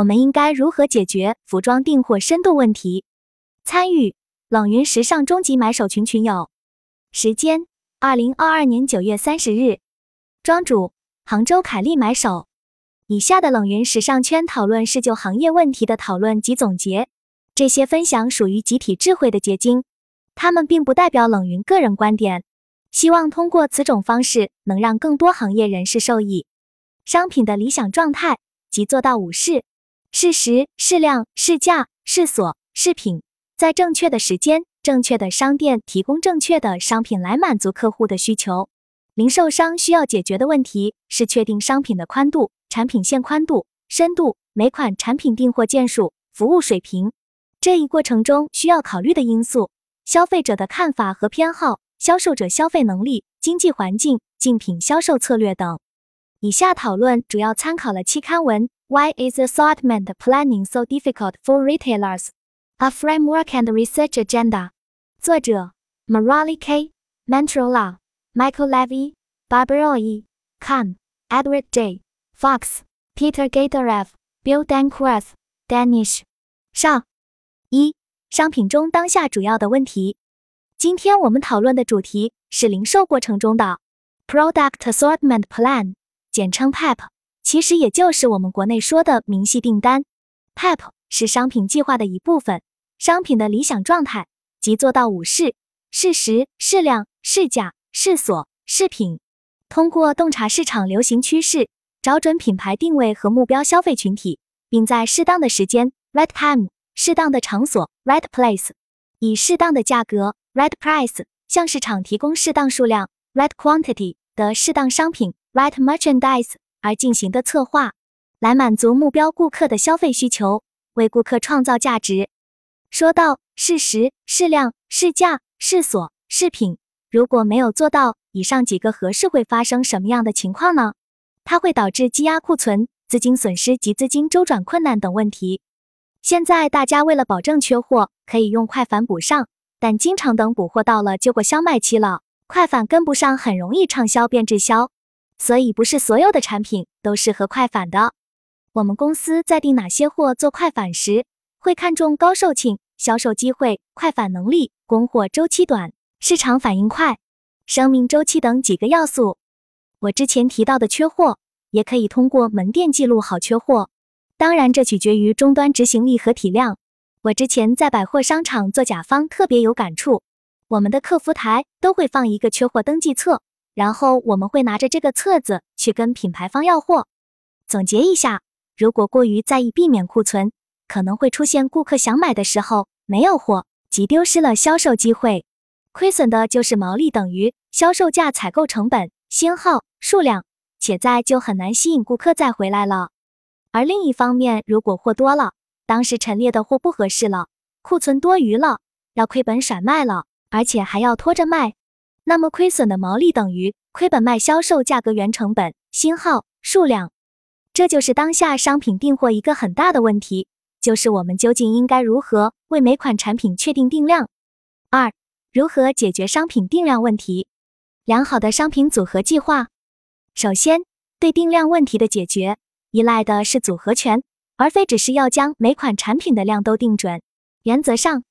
我们应该如何解决服装订货深度问题？参与冷云时尚终极买手群群友，时间二零二二年九月三十日，庄主杭州凯利买手。以下的冷云时尚圈讨论是就行业问题的讨论及总结，这些分享属于集体智慧的结晶，他们并不代表冷云个人观点。希望通过此种方式能让更多行业人士受益。商品的理想状态即做到五事。适时、适量、适价、适所、适品，在正确的时间、正确的商店提供正确的商品来满足客户的需求。零售商需要解决的问题是确定商品的宽度、产品线宽度、深度、每款产品订货件数、服务水平。这一过程中需要考虑的因素：消费者的看法和偏好、销售者消费能力、经济环境、竞品销售策略等。以下讨论主要参考了期刊文。Why is assortment planning so difficult for retailers? A framework and research agenda. 作者 Marali K. Mantrola, Michael Levy, Barbara E. Kahn, Edward J. Fox, Peter Gatorev, Bill Danqueth, Danish. 上一商品中当下主要的问题。今天我们讨论的主题是零售过程中的 Product Assortment Plan，简称 PAP。 其实也就是我们国内说的明细订单，PAP 是商品计划的一部分。商品的理想状态即做到五适：适时、适量、适价、适所、适品。通过洞察市场流行趋势，找准品牌定位和目标消费群体，并在适当的时间 （right time）、适当的场所 （right place） 以适当的价格 （right price） 向市场提供适当数量 （right quantity） 的适当商品 （right merchandise）。而进行的策划，来满足目标顾客的消费需求，为顾客创造价值。说到适时、适量、适价、适所、适品，如果没有做到以上几个合适，会发生什么样的情况呢？它会导致积压库存、资金损失及资金周转困难等问题。现在大家为了保证缺货，可以用快反补上，但经常等补货到了就过销卖期了，快反跟不上，很容易畅销变滞销。所以不是所有的产品都适合快返的。我们公司在定哪些货做快返时，会看重高售罄、销售机会、快返能力、供货周期短、市场反应快、生命周期等几个要素。我之前提到的缺货，也可以通过门店记录好缺货。当然，这取决于终端执行力和体量。我之前在百货商场做甲方，特别有感触。我们的客服台都会放一个缺货登记册。然后我们会拿着这个册子去跟品牌方要货。总结一下，如果过于在意避免库存，可能会出现顾客想买的时候没有货，即丢失了销售机会，亏损的就是毛利等于销售价、采购成本、星号数量，且在就很难吸引顾客再回来了。而另一方面，如果货多了，当时陈列的货不合适了，库存多余了，要亏本甩卖了，而且还要拖着卖。那么亏损的毛利等于亏本卖销售价格原成本星号数量，这就是当下商品订货一个很大的问题，就是我们究竟应该如何为每款产品确定定量？二、如何解决商品定量问题？良好的商品组合计划，首先对定量问题的解决依赖的是组合拳，而非只是要将每款产品的量都定准。原则上，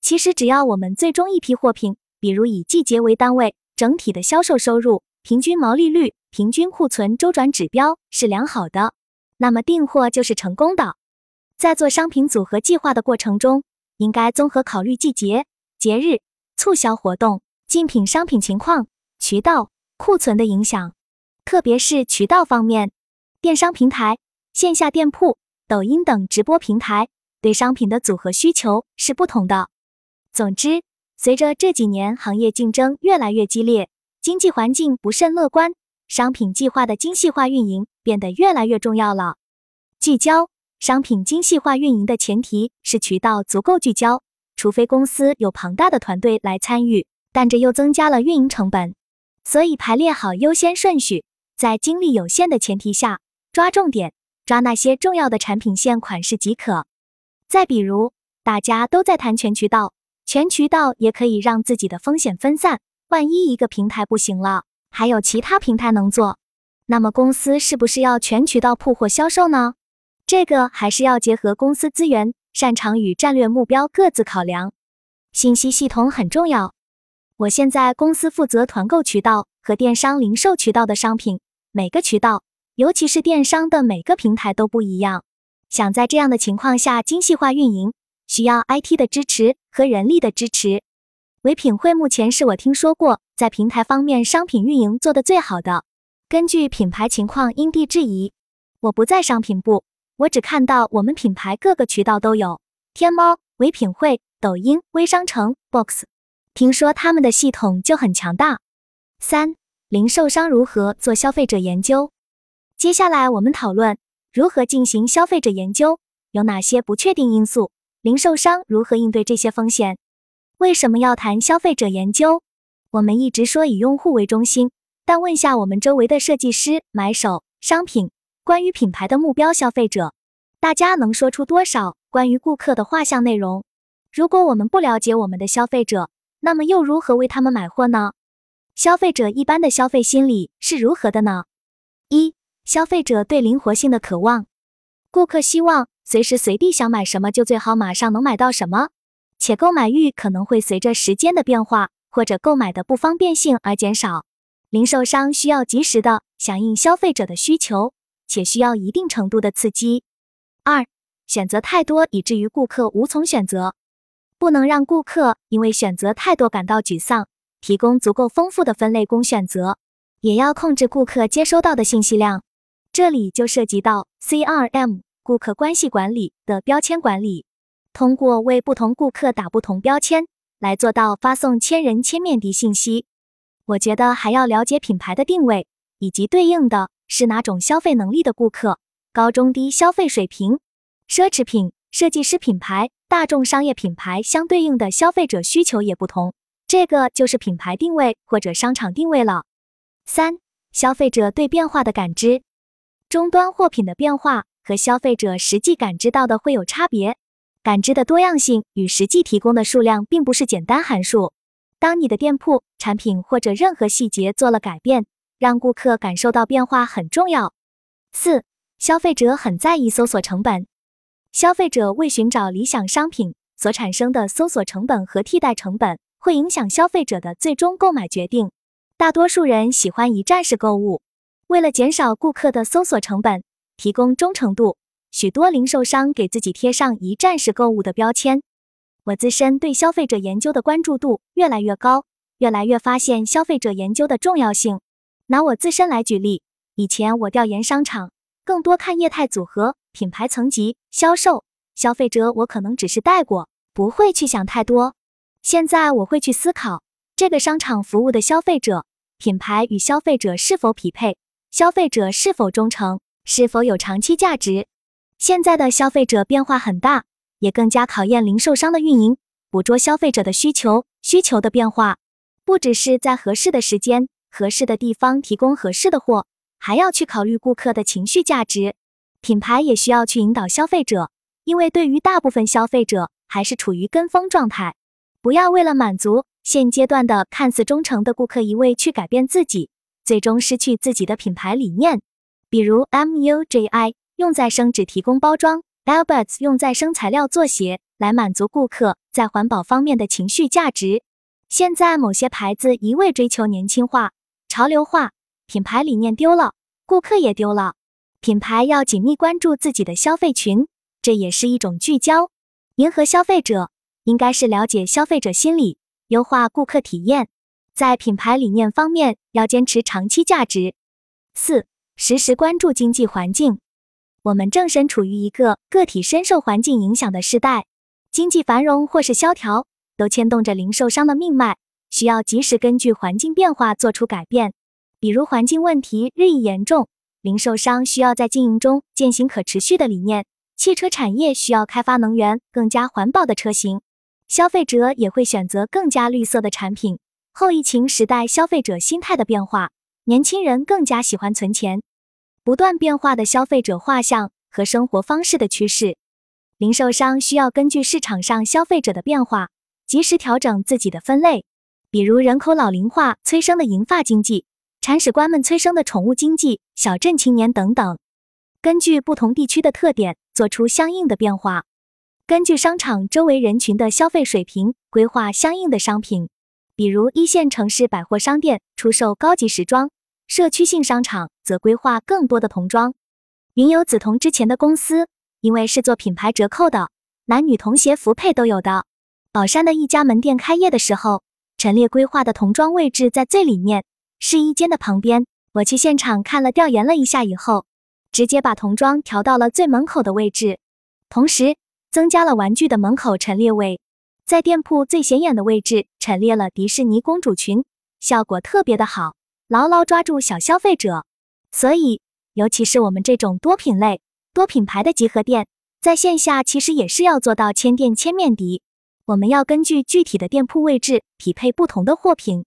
其实只要我们最终一批货品。比如以季节为单位，整体的销售收入、平均毛利率、平均库存周转指标是良好的，那么订货就是成功的。在做商品组合计划的过程中，应该综合考虑季节、节日、促销活动、竞品商品情况、渠道、库存的影响，特别是渠道方面，电商平台、线下店铺、抖音等直播平台对商品的组合需求是不同的。总之。随着这几年行业竞争越来越激烈，经济环境不甚乐观，商品计划的精细化运营变得越来越重要了。聚焦商品精细化运营的前提是渠道足够聚焦，除非公司有庞大的团队来参与，但这又增加了运营成本。所以排列好优先顺序，在精力有限的前提下，抓重点，抓那些重要的产品线款式即可。再比如，大家都在谈全渠道。全渠道也可以让自己的风险分散，万一一个平台不行了，还有其他平台能做。那么公司是不是要全渠道铺货销售呢？这个还是要结合公司资源、擅长与战略目标各自考量。信息系统很重要。我现在公司负责团购渠道和电商零售渠道的商品，每个渠道，尤其是电商的每个平台都不一样。想在这样的情况下精细化运营，需要 IT 的支持和人力的支持。唯品会目前是我听说过在平台方面商品运营做得最好的。根据品牌情况因地制宜。我不在商品部。我只看到我们品牌各个渠道都有，天猫、唯品会、抖音、微商城、Box，听说他们的系统就很强大。三、零售商如何做消费者研究？接下来我们讨论如何进行消费者研究，有哪些不确定因素，零售商如何应对这些风险？为什么要谈消费者研究？我们一直说以用户为中心，但问下我们周围的设计师、买手、商品。关于品牌的目标消费者，大家能说出多少关于顾客的画像内容？如果我们不了解我们的消费者，那么又如何为他们买货呢？消费者一般的消费心理是如何的呢？一、消费者对灵活性的渴望，顾客希望随时随地想买什么就最好马上能买到什么，且购买欲可能会随着时间的变化或者购买的不方便性而减少。零售商需要及时的响应消费者的需求。且需要一定程度的刺激。二、选择太多以至于顾客无从选择，不能让顾客因为选择太多感到沮丧。提供足够丰富的分类供选择，也要控制顾客接收到的信息量。这里就涉及到 CRM 顾客关系管理的标签管理，通过为不同顾客打不同标签，来做到发送千人千面的信息。我觉得还要了解品牌的定位以及对应的。是哪种消费能力的顾客？高中低消费水平，奢侈品、设计师品牌、大众商业品牌相对应的消费者需求也不同，这个就是品牌定位或者商场定位了。三、消费者对变化的感知，终端货品的变化和消费者实际感知到的会有差别，感知的多样性与实际提供的数量并不是简单函数。当你的店铺、产品或者任何细节做了改变。让顾客感受到变化很重要。四、消费者很在意搜索成本。消费者为寻找理想商品所产生的搜索成本和替代成本，会影响消费者的最终购买决定。大多数人喜欢一站式购物。为了减少顾客的搜索成本，提供忠诚度，许多零售商给自己贴上一站式购物的标签。我自身对消费者研究的关注度越来越高，越来越发现消费者研究的重要性。拿我自身来举例，以前我调研商场，更多看业态组合、品牌层级、销售、消费者，我可能只是带过，不会去想太多。现在我会去思考，这个商场服务的消费者品牌与消费者是否匹配，消费者是否忠诚，是否有长期价值。现在的消费者变化很大，也更加考验零售商的运营，捕捉消费者的需求，需求的变化，不只是在合适的时间。合适的地方提供合适的货，还要去考虑顾客的情绪价值。品牌也需要去引导消费者，因为对于大部分消费者还是处于跟风状态。不要为了满足现阶段的看似忠诚的顾客，一味去改变自己，最终失去自己的品牌理念。比如 MUJI 用再生纸提供包装，Alberts 用再生材料做鞋，来满足顾客在环保方面的情绪价值。现在某些牌子一味追求年轻化。潮流化品牌理念丢了，顾客也丢了。品牌要紧密关注自己的消费群，这也是一种聚焦。迎合消费者，应该是了解消费者心理，优化顾客体验。在品牌理念方面，要坚持长期价值。四、实时关注经济环境。我们正身处于一个个体深受环境影响的时代，经济繁荣或是萧条，都牵动着零售商的命脉。需要及时根据环境变化做出改变，比如环境问题日益严重，零售商需要在经营中践行可持续的理念；汽车产业需要开发能源更加环保的车型，消费者也会选择更加绿色的产品。后疫情时代消费者心态的变化，年轻人更加喜欢存钱，不断变化的消费者画像和生活方式的趋势，零售商需要根据市场上消费者的变化，及时调整自己的分类。比如人口老龄化催生的银发经济，铲屎官们催生的宠物经济、小镇青年等等。根据不同地区的特点做出相应的变化，根据商场周围人群的消费水平规划相应的商品。比如一线城市百货商店出售高级时装，社区性商场则规划更多的童装。云游紫铜之前的公司，因为是做品牌折扣的，男女童鞋服配都有的。宝山的一家门店开业的时候，陈列规划的童装位置在最里面，试衣间的旁边。我去现场看了，调研了一下以后，直接把童装调到了最门口的位置，同时增加了玩具的门口陈列位。在店铺最显眼的位置陈列了迪士尼公主裙，效果特别的好，牢牢抓住小消费者。所以，尤其是我们这种多品类、多品牌的集合店，在线下其实也是要做到千店千面的。我们要根据具体的店铺位置匹配不同的货品。